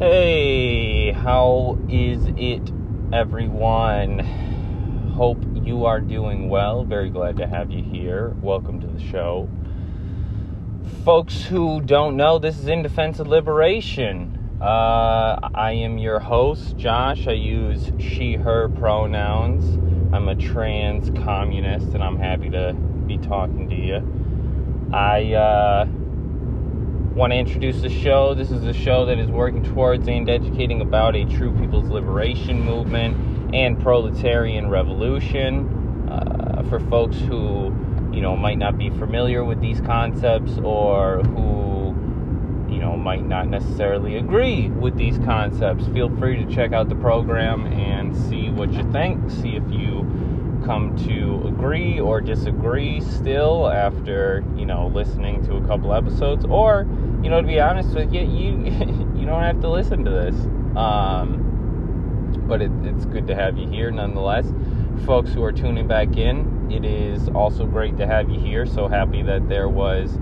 Hey, how is it, everyone? Hope you are doing well. Very glad to have you here. Welcome to the show. Folks who don't know, this is In Defense of Liberation. Uh, I am your host, Josh. I use she, her pronouns. I'm a trans communist, and I'm happy to be talking to you. I, uh, want to introduce the show. This is a show that is working towards and educating about a true people's liberation movement and proletarian revolution. Uh, for folks who, you know, might not be familiar with these concepts or who, you know, might not necessarily agree with these concepts, feel free to check out the program and see what you think. See if you come to agree or disagree still after you know listening to a couple episodes or you know to be honest with you you you don't have to listen to this. Um, but it, it's good to have you here nonetheless. Folks who are tuning back in it is also great to have you here. So happy that there was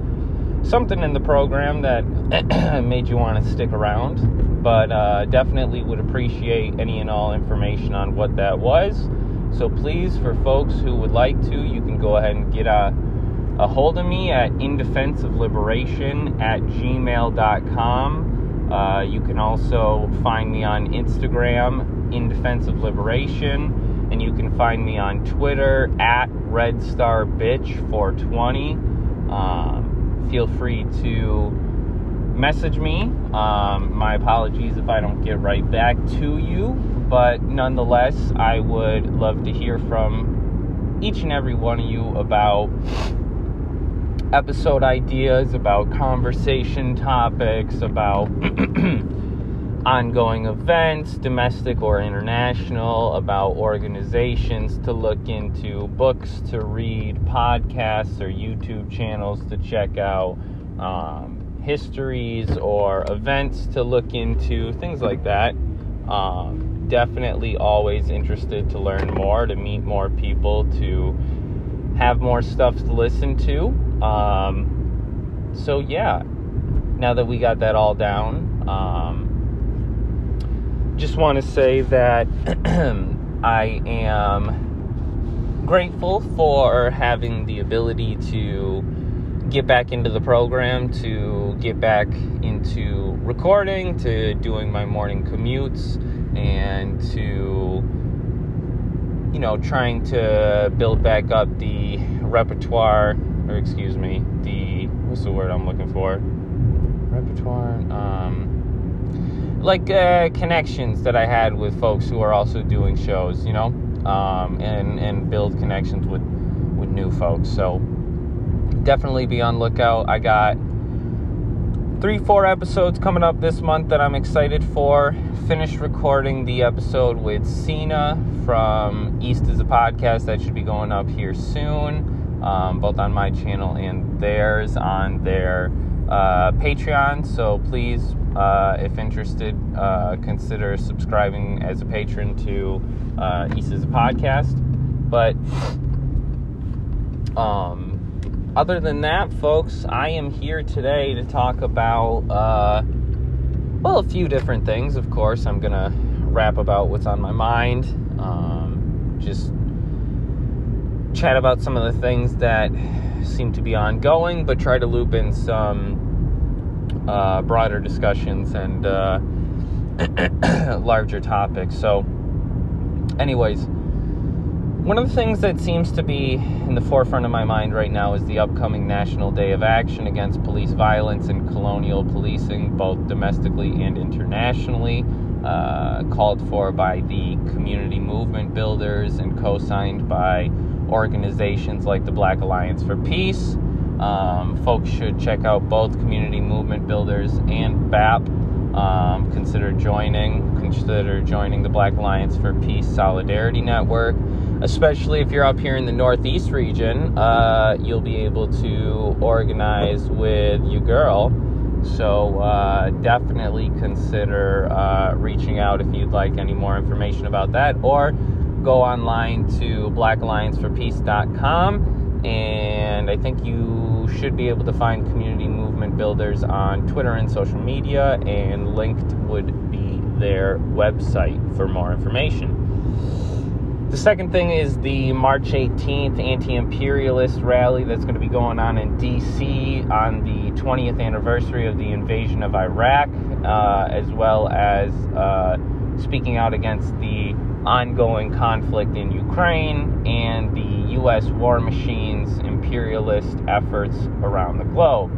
something in the program that made you want to stick around. But uh, definitely would appreciate any and all information on what that was. So please, for folks who would like to, you can go ahead and get a, a hold of me at indefenseofliberation at gmail.com. Uh, you can also find me on Instagram, In Defense of Liberation, and you can find me on Twitter at RedStarBitch420. Um, feel free to message me. Um, my apologies if I don't get right back to you, but nonetheless, I would love to hear from each and every one of you about episode ideas, about conversation topics, about ongoing events, domestic or international, about organizations to look into, books to read, podcasts or YouTube channels to check out. Um, histories or events to look into, things like that. Um, definitely always interested to learn more, to meet more people, to have more stuff to listen to. Um, so, yeah, now that we got that all down, um, just want to say that I am grateful for having the ability to get back into the program, to get back into recording, to doing my morning commutes, and to, you know, trying to build back up the repertoire, or excuse me, the, what's the word I'm looking for? Repertoire, um, like uh, connections that I had with folks who are also doing shows, you know, um, and, and build connections with, with new folks. So, definitely be on lookout. I got three, four episodes coming up this month that I'm excited for. Finished recording the episode with Cena from East is a podcast that should be going up here soon, um, both on my channel and theirs on their uh, Patreon. So please, uh, if interested, uh, consider subscribing as a patron to uh, East is a podcast. But um, other than that, folks, I am here today to talk about, uh, well, a few different things. Of course, I'm to rap about what's on my mind, um, just chat about some of the things that seem to be ongoing, but try to loop in some uh, broader discussions and uh, larger topics. So, anyways, one of the things that seems to be in the forefront of my mind right now is the upcoming National Day of Action against police violence and colonial policing, both domestically and internationally, uh, called for by the community movement builders and co signed by organizations like the Black Alliance for Peace. Um, folks should check out both community movement builders and BAP. Um, consider joining. Consider joining the Black Alliance for Peace Solidarity Network especially if you're up here in the Northeast region, uh, you'll be able to organize with your girl. So uh, definitely consider uh, reaching out if you'd like any more information about that, or go online to blackallianceforpeace.com, and I think you should be able to find community movement Builders on Twitter and social media, and linked would be their website for more information. The second thing is the March 18th anti imperialist rally that's going to be going on in DC on the 20th anniversary of the invasion of Iraq, uh, as well as uh, speaking out against the ongoing conflict in Ukraine and the U.S. war machine's imperialist efforts around the globe.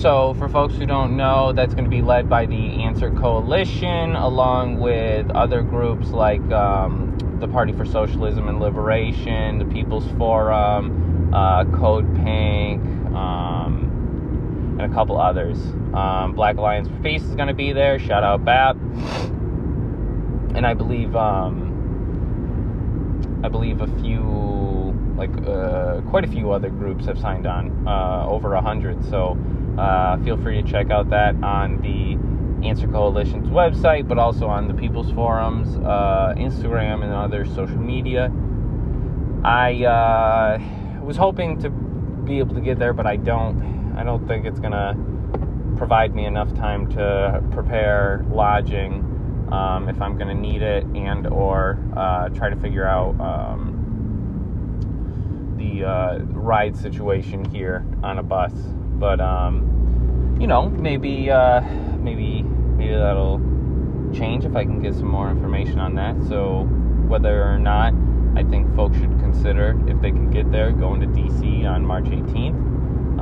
So, for folks who don't know, that's going to be led by the Answer Coalition, along with other groups like um, the Party for Socialism and Liberation, the People's Forum, uh, Code Pink, um, and a couple others. Um, Black Alliance for Peace is going to be there. Shout out BAP. And I believe, um, I believe a few, like uh, quite a few other groups have signed on, uh, over a hundred. So uh, feel free to check out that on the Answer Coalition's website, but also on the People's Forums, uh, Instagram, and other social media. I uh, was hoping to be able to get there, but I don't. I don't think it's gonna provide me enough time to prepare lodging um, if I'm gonna need it, and or uh, try to figure out. Um, the uh, ride situation here on a bus but um, you know, maybe uh, maybe maybe that'll change if I can get some more information on that. So whether or not I think folks should consider if they can get there going to DC on March 18th.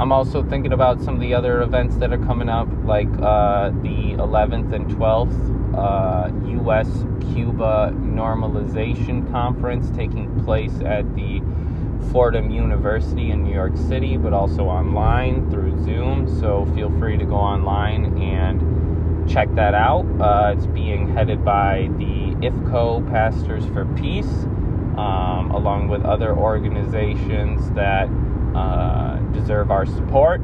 I'm also thinking about some of the other events that are coming up, like uh, the 11th and 12th uh, U.S. Cuba Normalization Conference taking place at the Fordham University in New York City, but also online through Zoom. So feel free to go online and check that out. Uh, it's being headed by the IFCO Pastors for Peace, um, along with other organizations that uh, deserve our support.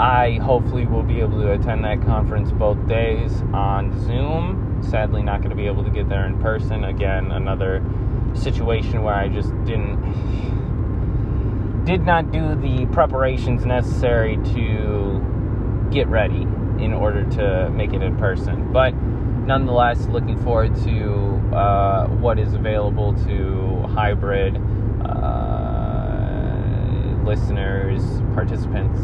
I hopefully will be able to attend that conference both days on Zoom. Sadly, not going to be able to get there in person. Again, another situation where I just didn't did not do the preparations necessary to get ready in order to make it in person. But nonetheless, looking forward to uh, what is available to hybrid listeners, participants.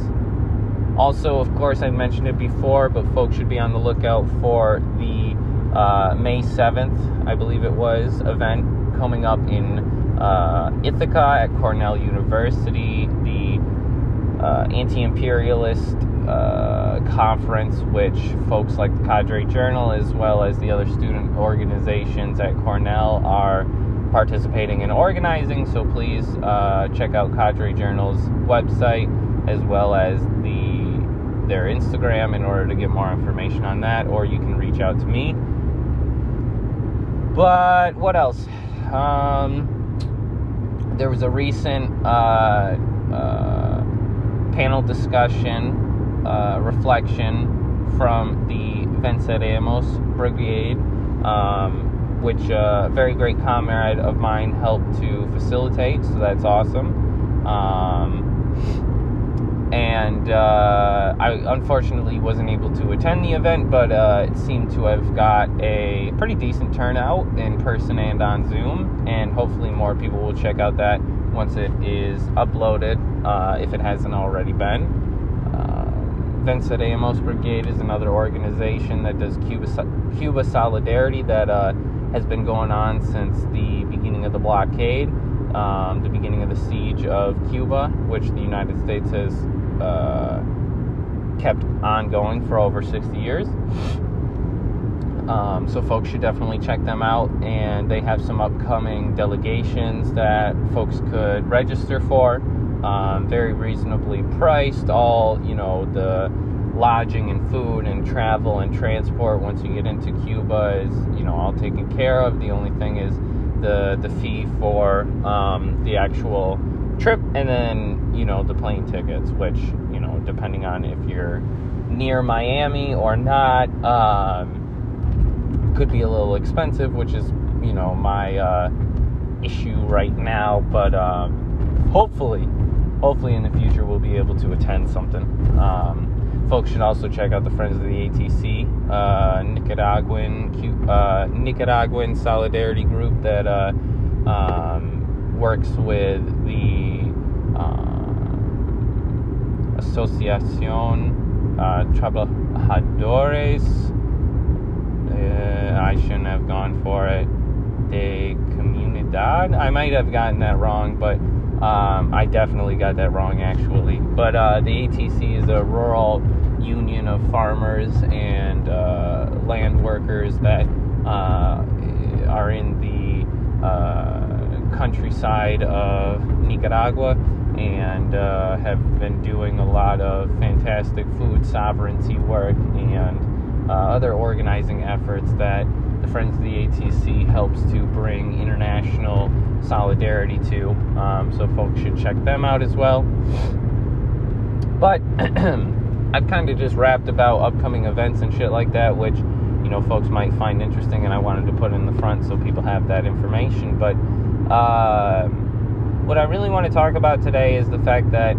Also, of course, I mentioned it before, but folks should be on the lookout for the uh, May 7th, I believe it was, event coming up in uh, Ithaca at Cornell University, the uh, anti imperialist uh, conference, which folks like the Cadre Journal, as well as the other student organizations at Cornell, are participating in organizing. So please uh, check out Cadre Journal's website as well as the their Instagram in order to get more information on that, or you can reach out to me. But what else? Um, there was a recent uh, uh, panel discussion, uh, reflection from the Venceremos Brigade, um, which a very great comrade of mine helped to facilitate, so that's awesome. Um, and uh, I unfortunately wasn't able to attend the event, but uh, it seemed to have got a pretty decent turnout in person and on Zoom, and hopefully more people will check out that once it is uploaded, uh, if it hasn't already been. Uh, Venceremos Brigade is another organization that does Cuba, Cuba Solidarity that uh, has been going on since the beginning of the blockade. Um, the beginning of the siege of Cuba, which the United States has uh, kept ongoing for over 60 years. Um, so folks should definitely check them out, and they have some upcoming delegations that folks could register for. Um, very reasonably priced. All you know, the lodging and food and travel and transport once you get into Cuba is you know all taken care of. The only thing is the the fee for um, the actual trip and then you know the plane tickets which you know depending on if you're near miami or not um, could be a little expensive which is you know my uh, issue right now but um, hopefully, hopefully in the future we'll be able to attend something. Um, folks should also check out the Friends of the ATC, uh, Nicaraguan uh, Nicaraguan Solidarity Group that uh, um, works with the uh, Asociación uh, Trabajadores. Uh, I shouldn't have gone for it. De Comunidad. I might have gotten that wrong, but um, I definitely got that wrong actually. But uh, the ATC is a rural union of farmers and uh, land workers that uh, are in the uh, countryside of Nicaragua and uh, have been doing a lot of fantastic food sovereignty work and uh, other organizing efforts that the Friends of the ATC helps to bring international solidarity to. Um, so folks should check them out as well. But I've kind of just rapped about upcoming events and shit like that, which you know folks might find interesting, and I wanted to put in the front so people have that information. But uh, what I really want to talk about today is the fact that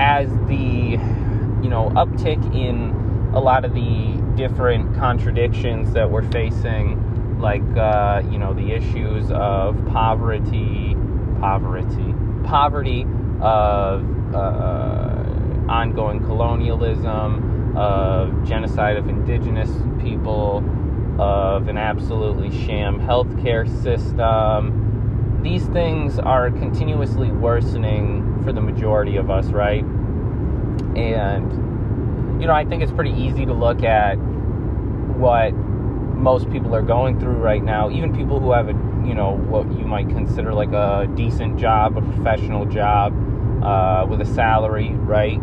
as the you know uptick in a lot of the different contradictions that we're facing, like uh, you know the issues of poverty, poverty, poverty, of uh, ongoing colonialism, of genocide of indigenous people, of an absolutely sham healthcare system. These things are continuously worsening for the majority of us, right? And you know, I think it's pretty easy to look at what most people are going through right now, even people who have a, you know, what you might consider like a decent job, a professional job, uh, with a salary, right?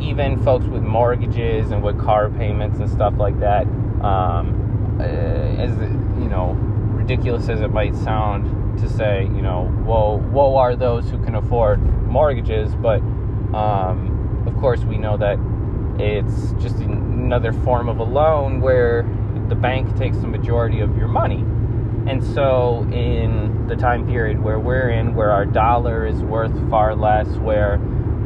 Even folks with mortgages and with car payments and stuff like that. Um, uh, as you know, ridiculous as it might sound to say, you know, woe, woe are those who can afford mortgages, but um, of course we know that it's just another form of a loan where the bank takes the majority of your money. And so, in the time period where we're in, where our dollar is worth far less, where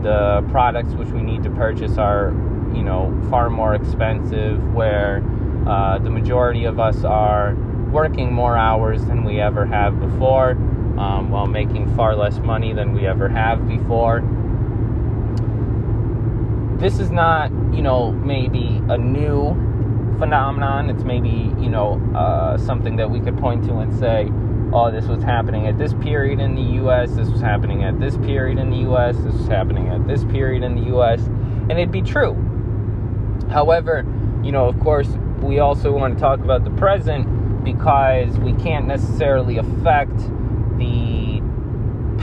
the products which we need to purchase are, you know, far more expensive, where uh, the majority of us are working more hours than we ever have before, um, while making far less money than we ever have before this is not, you know, maybe a new phenomenon. It's maybe, you know, uh, something that we could point to and say, oh, this was happening at this period in the U.S., this was happening at this period in the U.S., this was happening at this period in the U.S., and it'd be true. However, you know, of course, we also want to talk about the present because we can't necessarily affect the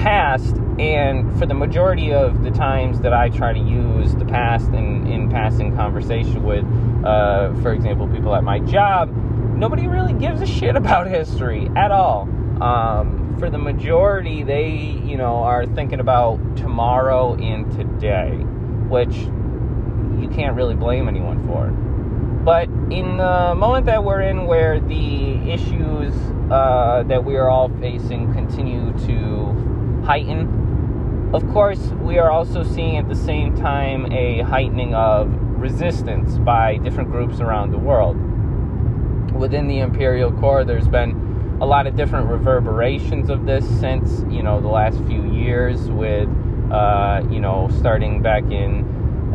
past and for the majority of the times that I try to use the past in, in passing conversation with, uh, for example, people at my job, nobody really gives a shit about history at all. Um, for the majority, they, you know, are thinking about tomorrow and today, which you can't really blame anyone for. But in the moment that we're in, where the issues uh, that we are all facing continue to heighten, of course, we are also seeing at the same time a heightening of resistance by different groups around the world. Within the imperial core, there's been a lot of different reverberations of this since you know the last few years, with uh, you know starting back in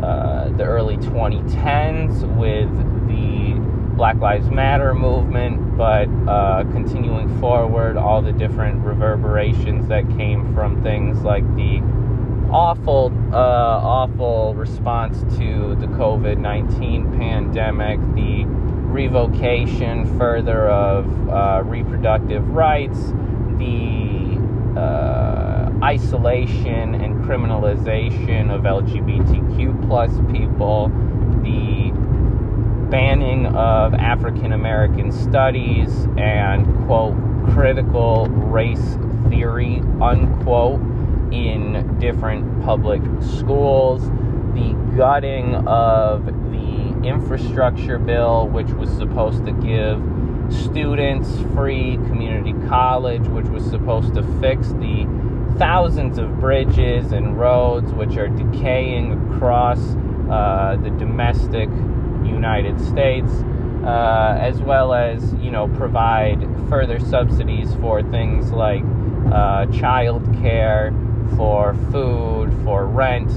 uh, the early 2010s with the Black Lives Matter movement, but uh, continuing forward, all the different reverberations that came from things like the awful, uh, awful response to the COVID 19 pandemic, the revocation further of uh, reproductive rights, the uh, isolation and criminalization of LGBTQ plus people, the banning of African American studies and, quote, critical race theory, unquote, in different public schools, the gutting of the infrastructure bill, which was supposed to give students free community college, which was supposed to fix the thousands of bridges and roads which are decaying across uh, the domestic United States, uh, as well as you know provide further subsidies for things like uh, child care, for food, for rent.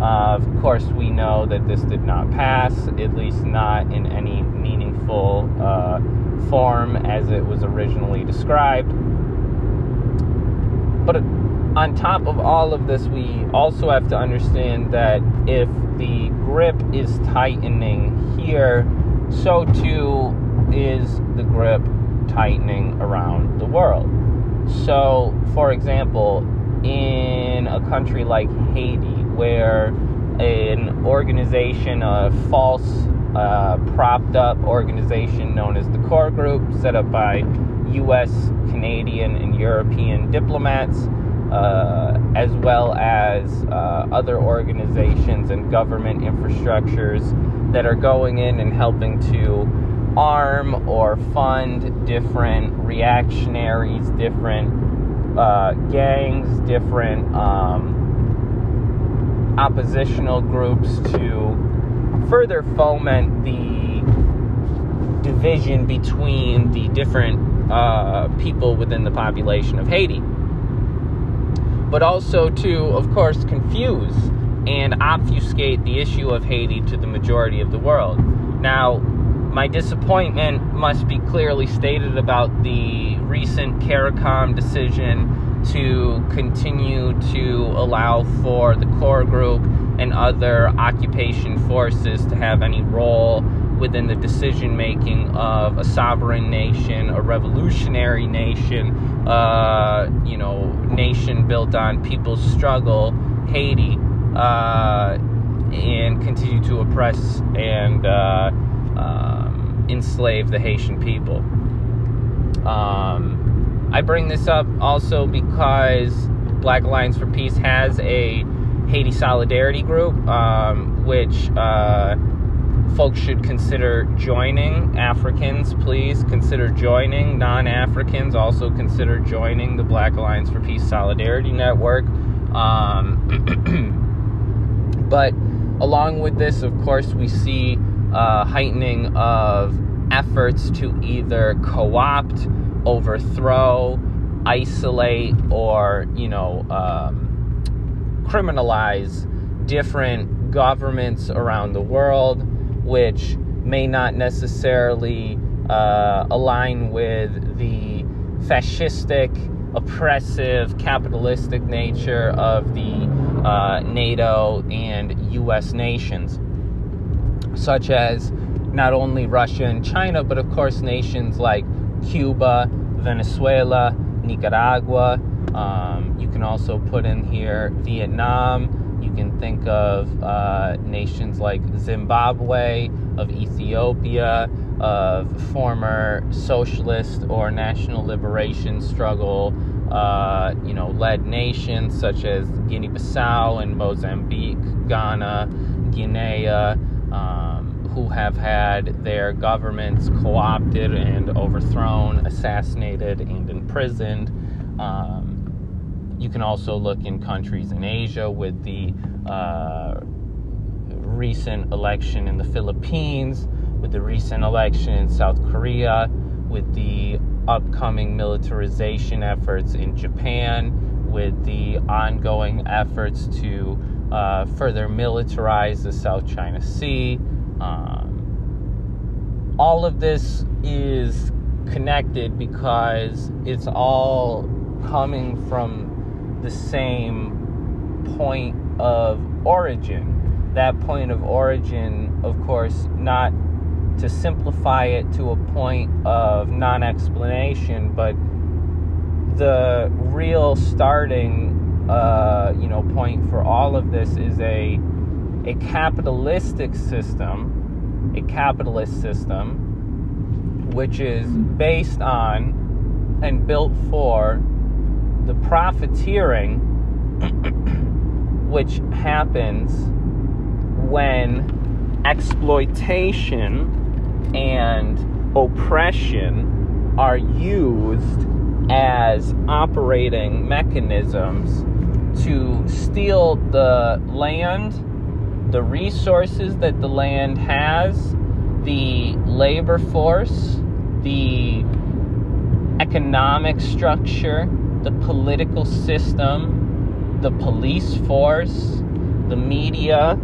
Uh, of course, we know that this did not pass, at least not in any meaningful uh, form as it was originally described. But on top of all of this, we also have to understand that if the grip is tightening here, so too is the grip tightening around the world. So, for example, in a country like Haiti, where an organization, a false, uh, propped up organization known as the Core Group, set up by US, Canadian, and European diplomats, uh, as well as uh, other organizations and government infrastructures that are going in and helping to arm or fund different reactionaries, different uh, gangs, different um, oppositional groups to further foment the division between the different uh, people within the population of Haiti but also to, of course, confuse and obfuscate the issue of Haiti to the majority of the world. Now, my disappointment must be clearly stated about the recent CARICOM decision to continue to allow for the core group and other occupation forces to have any role within the decision making of a sovereign nation, a revolutionary nation, uh, you know, nation built on people's struggle, Haiti, uh, and continue to oppress and uh, um, enslave the Haitian people. Um, I bring this up also because Black Alliance for Peace has a Haiti Solidarity Group, um, which uh, folks should consider joining. Africans, please consider joining. Non Africans also consider joining the Black Alliance for Peace Solidarity Network. Um, but along with this, of course, we see heightening of efforts to either co opt, overthrow, isolate, or, you know, um, criminalize different governments around the world which may not necessarily uh, align with the fascistic, oppressive, capitalistic nature of the uh, NATO and US nations, such as not only Russia and China, but of course nations like Cuba, Venezuela, Nicaragua. Um, you can also put in here Vietnam you can think of uh, nations like Zimbabwe, of Ethiopia, of former socialist or national liberation struggle, uh, you know, led nations such as Guinea-Bissau and Mozambique, Ghana, Guinea, um, who have had their governments co-opted and overthrown, assassinated, and imprisoned. Um, you can also look in countries in Asia with the uh, recent election in the Philippines, with the recent election in South Korea, with the upcoming militarization efforts in Japan, with the ongoing efforts to uh, further militarize the South China Sea. Um, all of this is connected because it's all coming from the same point of origin. That point of origin, of course, not to simplify it to a point of non explanation, but the real starting uh, you know point for all of this is a a capitalistic system, a capitalist system, which is based on and built for the profiteering which happens when exploitation and oppression are used as operating mechanisms to steal the land, the resources that the land has, the labor force, the economic structure, the political system, the police force, the media,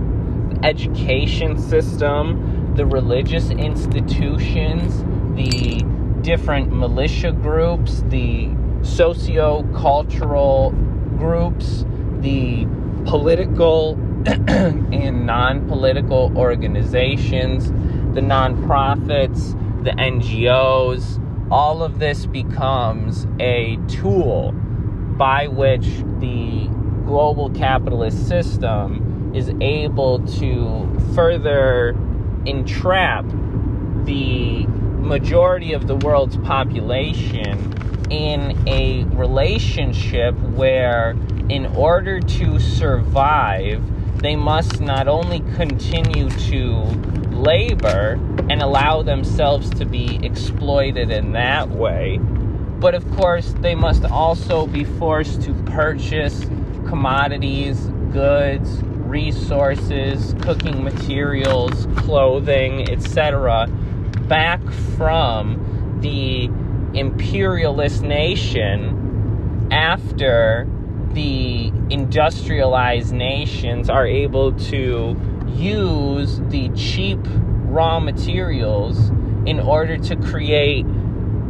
the education system, the religious institutions, the different militia groups, the socio cultural groups, the political and non political organizations, the nonprofits, the NGOs, all of this becomes a tool by which the global capitalist system is able to further entrap the majority of the world's population in a relationship where, in order to survive, they must not only continue to labor and allow themselves to be exploited in that way, but of course, they must also be forced to purchase commodities, goods, resources, cooking materials, clothing, etc., back from the imperialist nation after the industrialized nations are able to use the cheap raw materials in order to create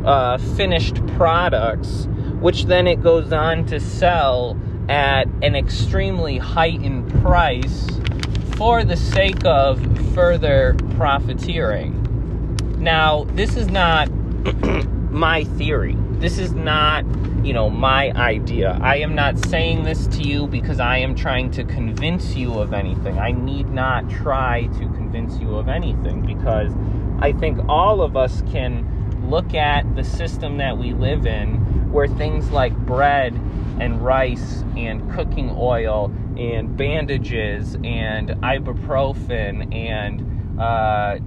uh, finished products, which then it goes on to sell at an extremely heightened price for the sake of further profiteering. Now, this is not my theory. This is not, you know, my idea. I am not saying this to you because I am trying to convince you of anything. I need not try to convince you of anything because I think all of us can look at the system that we live in where things like bread and rice and cooking oil and bandages and ibuprofen and uh,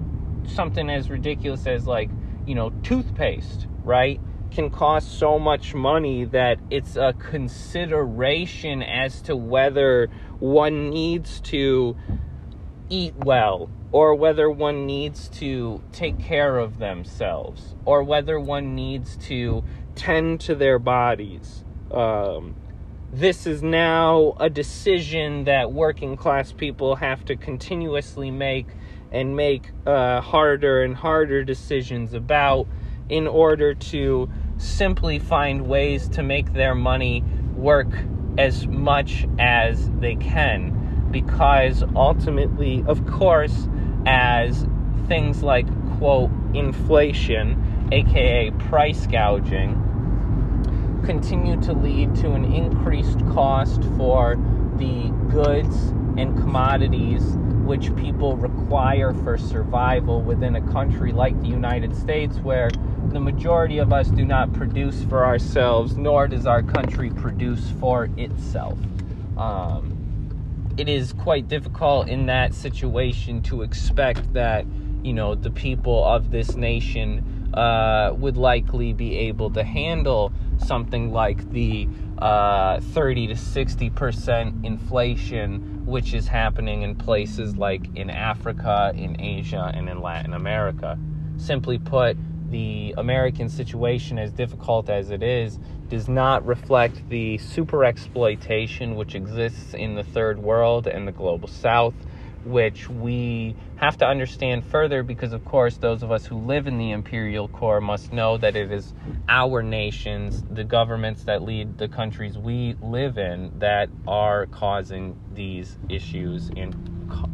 something as ridiculous as like you know toothpaste right can cost so much money that it's a consideration as to whether one needs to eat well or whether one needs to take care of themselves or whether one needs to tend to their bodies. Um, this is now a decision that working class people have to continuously make and make uh, harder and harder decisions about in order to simply find ways to make their money work as much as they can. Because ultimately, of course, as things like, quote, inflation, aka price gouging, continue to lead to an increased cost for the goods and commodities which people require for survival within a country like the United States, where the majority of us do not produce for ourselves, nor does our country produce for itself. Um, it is quite difficult in that situation to expect that, you know, the people of this nation uh, would likely be able to handle something like the uh, 30 to 60 percent inflation, which is happening in places like in Africa, in Asia, and in Latin America. Simply put, the American situation, as difficult as it is, does not reflect the super exploitation which exists in the third world and the global south which we have to understand further because, of course, those of us who live in the imperial core must know that it is our nations, the governments that lead the countries we live in, that are causing these issues and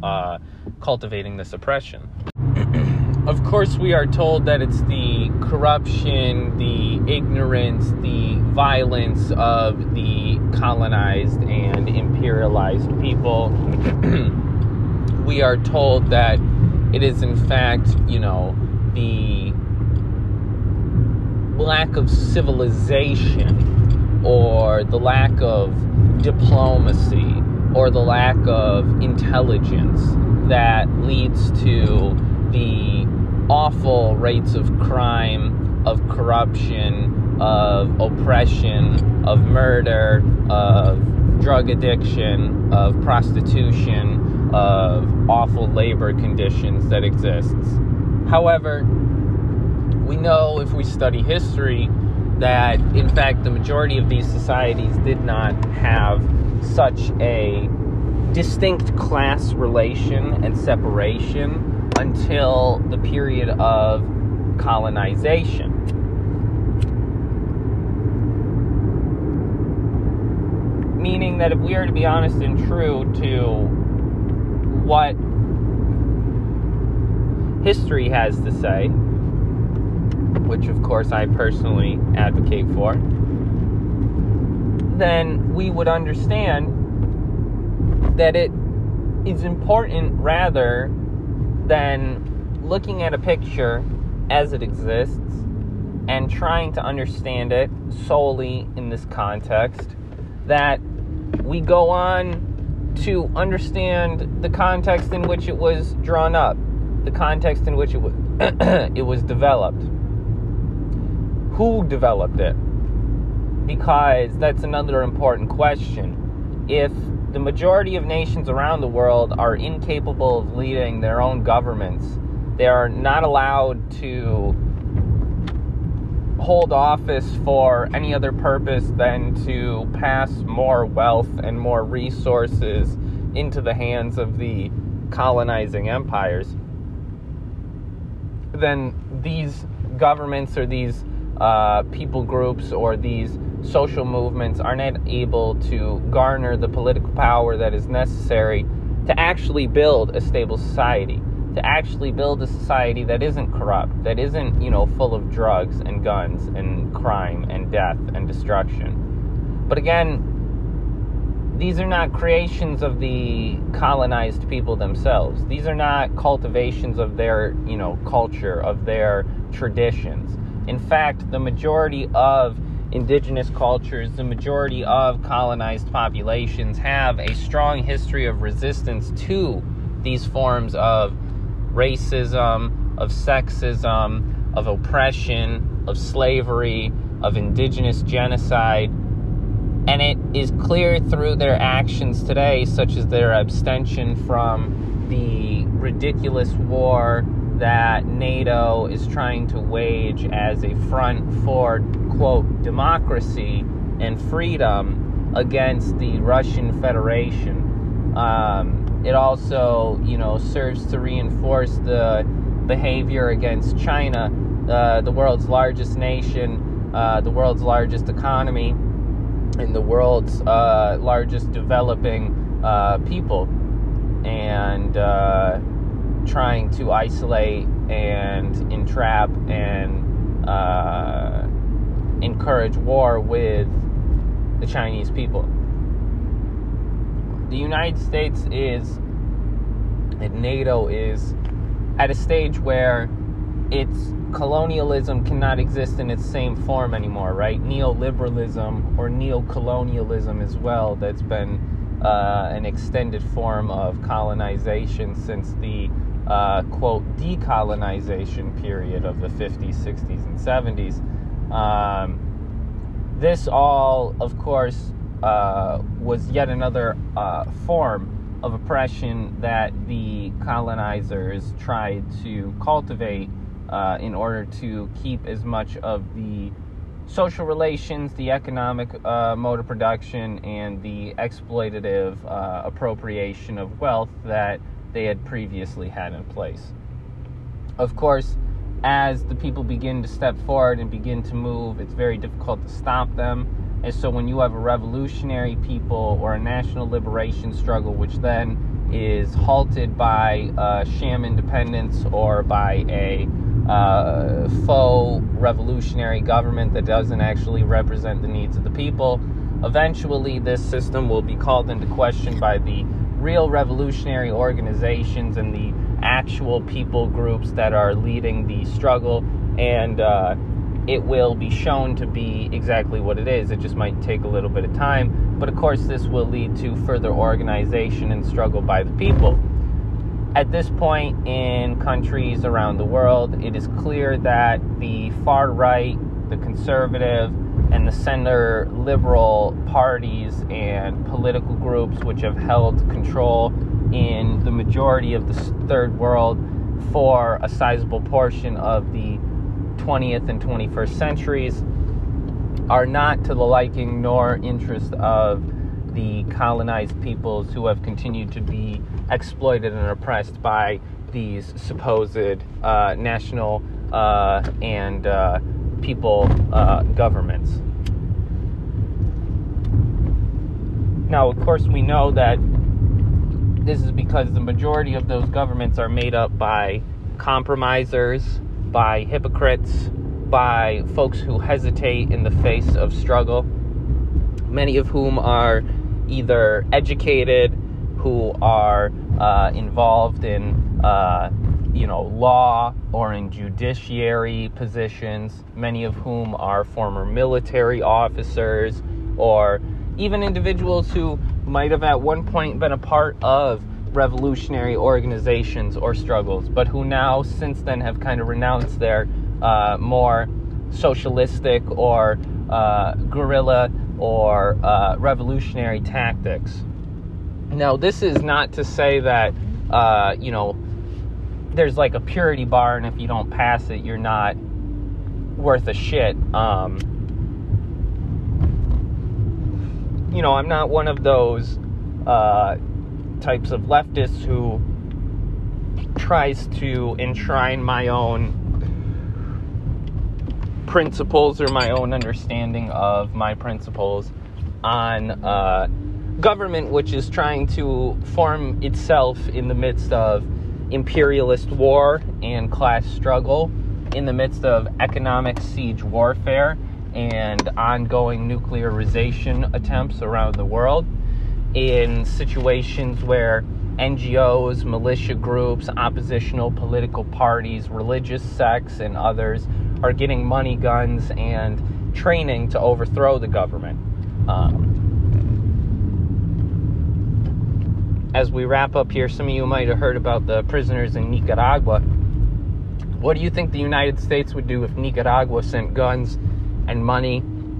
uh, cultivating this oppression. of course, we are told that it's the corruption, the ignorance, the violence of the colonized and imperialized people. we are told that it is in fact, you know, the lack of civilization or the lack of diplomacy or the lack of intelligence that leads to the awful rates of crime, of corruption, of oppression, of murder, of drug addiction, of prostitution, of awful labor conditions that exists. However, we know if we study history that in fact the majority of these societies did not have such a distinct class relation and separation until the period of colonization. Meaning that if we are to be honest and true to what history has to say, which of course I personally advocate for, then we would understand that it is important rather than looking at a picture as it exists and trying to understand it solely in this context, that we go on to understand the context in which it was drawn up, the context in which it was, it was developed. Who developed it? Because that's another important question. If the majority of nations around the world are incapable of leading their own governments. They are not allowed to hold office for any other purpose than to pass more wealth and more resources into the hands of the colonizing empires. Then these governments or these uh, people groups or these social movements are not able to garner the political power that is necessary to actually build a stable society, to actually build a society that isn't corrupt, that isn't, you know, full of drugs and guns and crime and death and destruction. But again, these are not creations of the colonized people themselves. These are not cultivations of their, you know, culture, of their traditions. In fact, the majority of indigenous cultures, the majority of colonized populations have a strong history of resistance to these forms of racism, of sexism, of oppression, of slavery, of indigenous genocide. And it is clear through their actions today, such as their abstention from the ridiculous war that NATO is trying to wage as a front for, quote, democracy and freedom against the Russian Federation. Um, it also, you know, serves to reinforce the behavior against China, uh, the world's largest nation, uh, the world's largest economy, and the world's uh, largest developing uh, people. And, uh, trying to isolate and entrap and uh, encourage war with the Chinese people. The United States is, and NATO is, at a stage where its colonialism cannot exist in its same form anymore, right? Neoliberalism or neocolonialism as well, that's been uh, an extended form of colonization since the uh, quote, decolonization period of the 50s, 60s, and 70s. Um, this all, of course, uh, was yet another uh, form of oppression that the colonizers tried to cultivate uh, in order to keep as much of the social relations, the economic uh, mode of production, and the exploitative uh, appropriation of wealth that they had previously had in place. Of course, as the people begin to step forward and begin to move, it's very difficult to stop them. And so, when you have a revolutionary people or a national liberation struggle, which then is halted by uh, sham independence or by a uh, faux revolutionary government that doesn't actually represent the needs of the people, eventually this system will be called into question by the real revolutionary organizations and the actual people groups that are leading the struggle, and uh, it will be shown to be exactly what it is. It just might take a little bit of time, but of course, this will lead to further organization and struggle by the people. At this point in countries around the world, it is clear that the far right the conservative and the center liberal parties and political groups which have held control in the majority of the third world for a sizable portion of the 20th and 21st centuries are not to the liking nor interest of the colonized peoples who have continued to be exploited and oppressed by these supposed uh, national uh, and uh, people uh, governments. Now, of course, we know that this is because the majority of those governments are made up by compromisers, by hypocrites, by folks who hesitate in the face of struggle, many of whom are either educated, who are uh, involved in, uh, you know, law or in judiciary positions, many of whom are former military officers or even individuals who might have at one point been a part of revolutionary organizations or struggles, but who now, since then, have kind of renounced their uh, more socialistic or uh, guerrilla or uh, revolutionary tactics. Now, this is not to say that, uh, you know, there's like a purity bar, and if you don't pass it, you're not worth a shit. Um, you know, I'm not one of those uh, types of leftists who tries to enshrine my own principles or my own understanding of my principles on uh, government, which is trying to form itself in the midst of imperialist war and class struggle, in the midst of economic siege warfare and ongoing nuclearization attempts around the world, in situations where NGOs, militia groups, oppositional political parties, religious sects, and others are getting money, guns, and training to overthrow the government. Um, as we wrap up here, some of you might have heard about the prisoners in Nicaragua. What do you think the United States would do if Nicaragua sent guns and money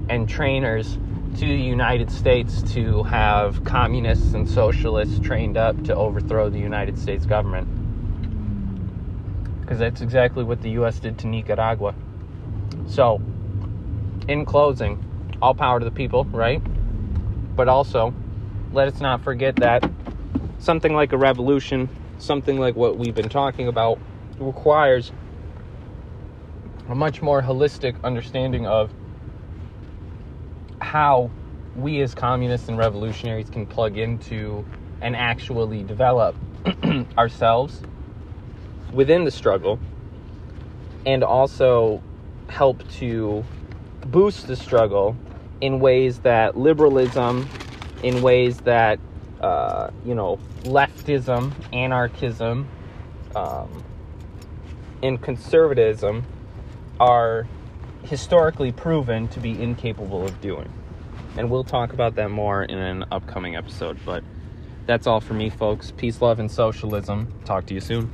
and trainers to the United States to have communists and socialists trained up to overthrow the United States government? Because that's exactly what the U.S. did to Nicaragua. So, in closing, all power to the people, right? But also, let us not forget that something like a revolution, something like what we've been talking about, requires a much more holistic understanding of how we as communists and revolutionaries can plug into and actually develop ourselves within the struggle and also help to boost the struggle in ways that liberalism, in ways that, uh, you know, leftism, anarchism, um, and conservatism are historically proven to be incapable of doing. And we'll talk about that more in an upcoming episode. But that's all for me, folks. Peace, love, and socialism. Talk to you soon.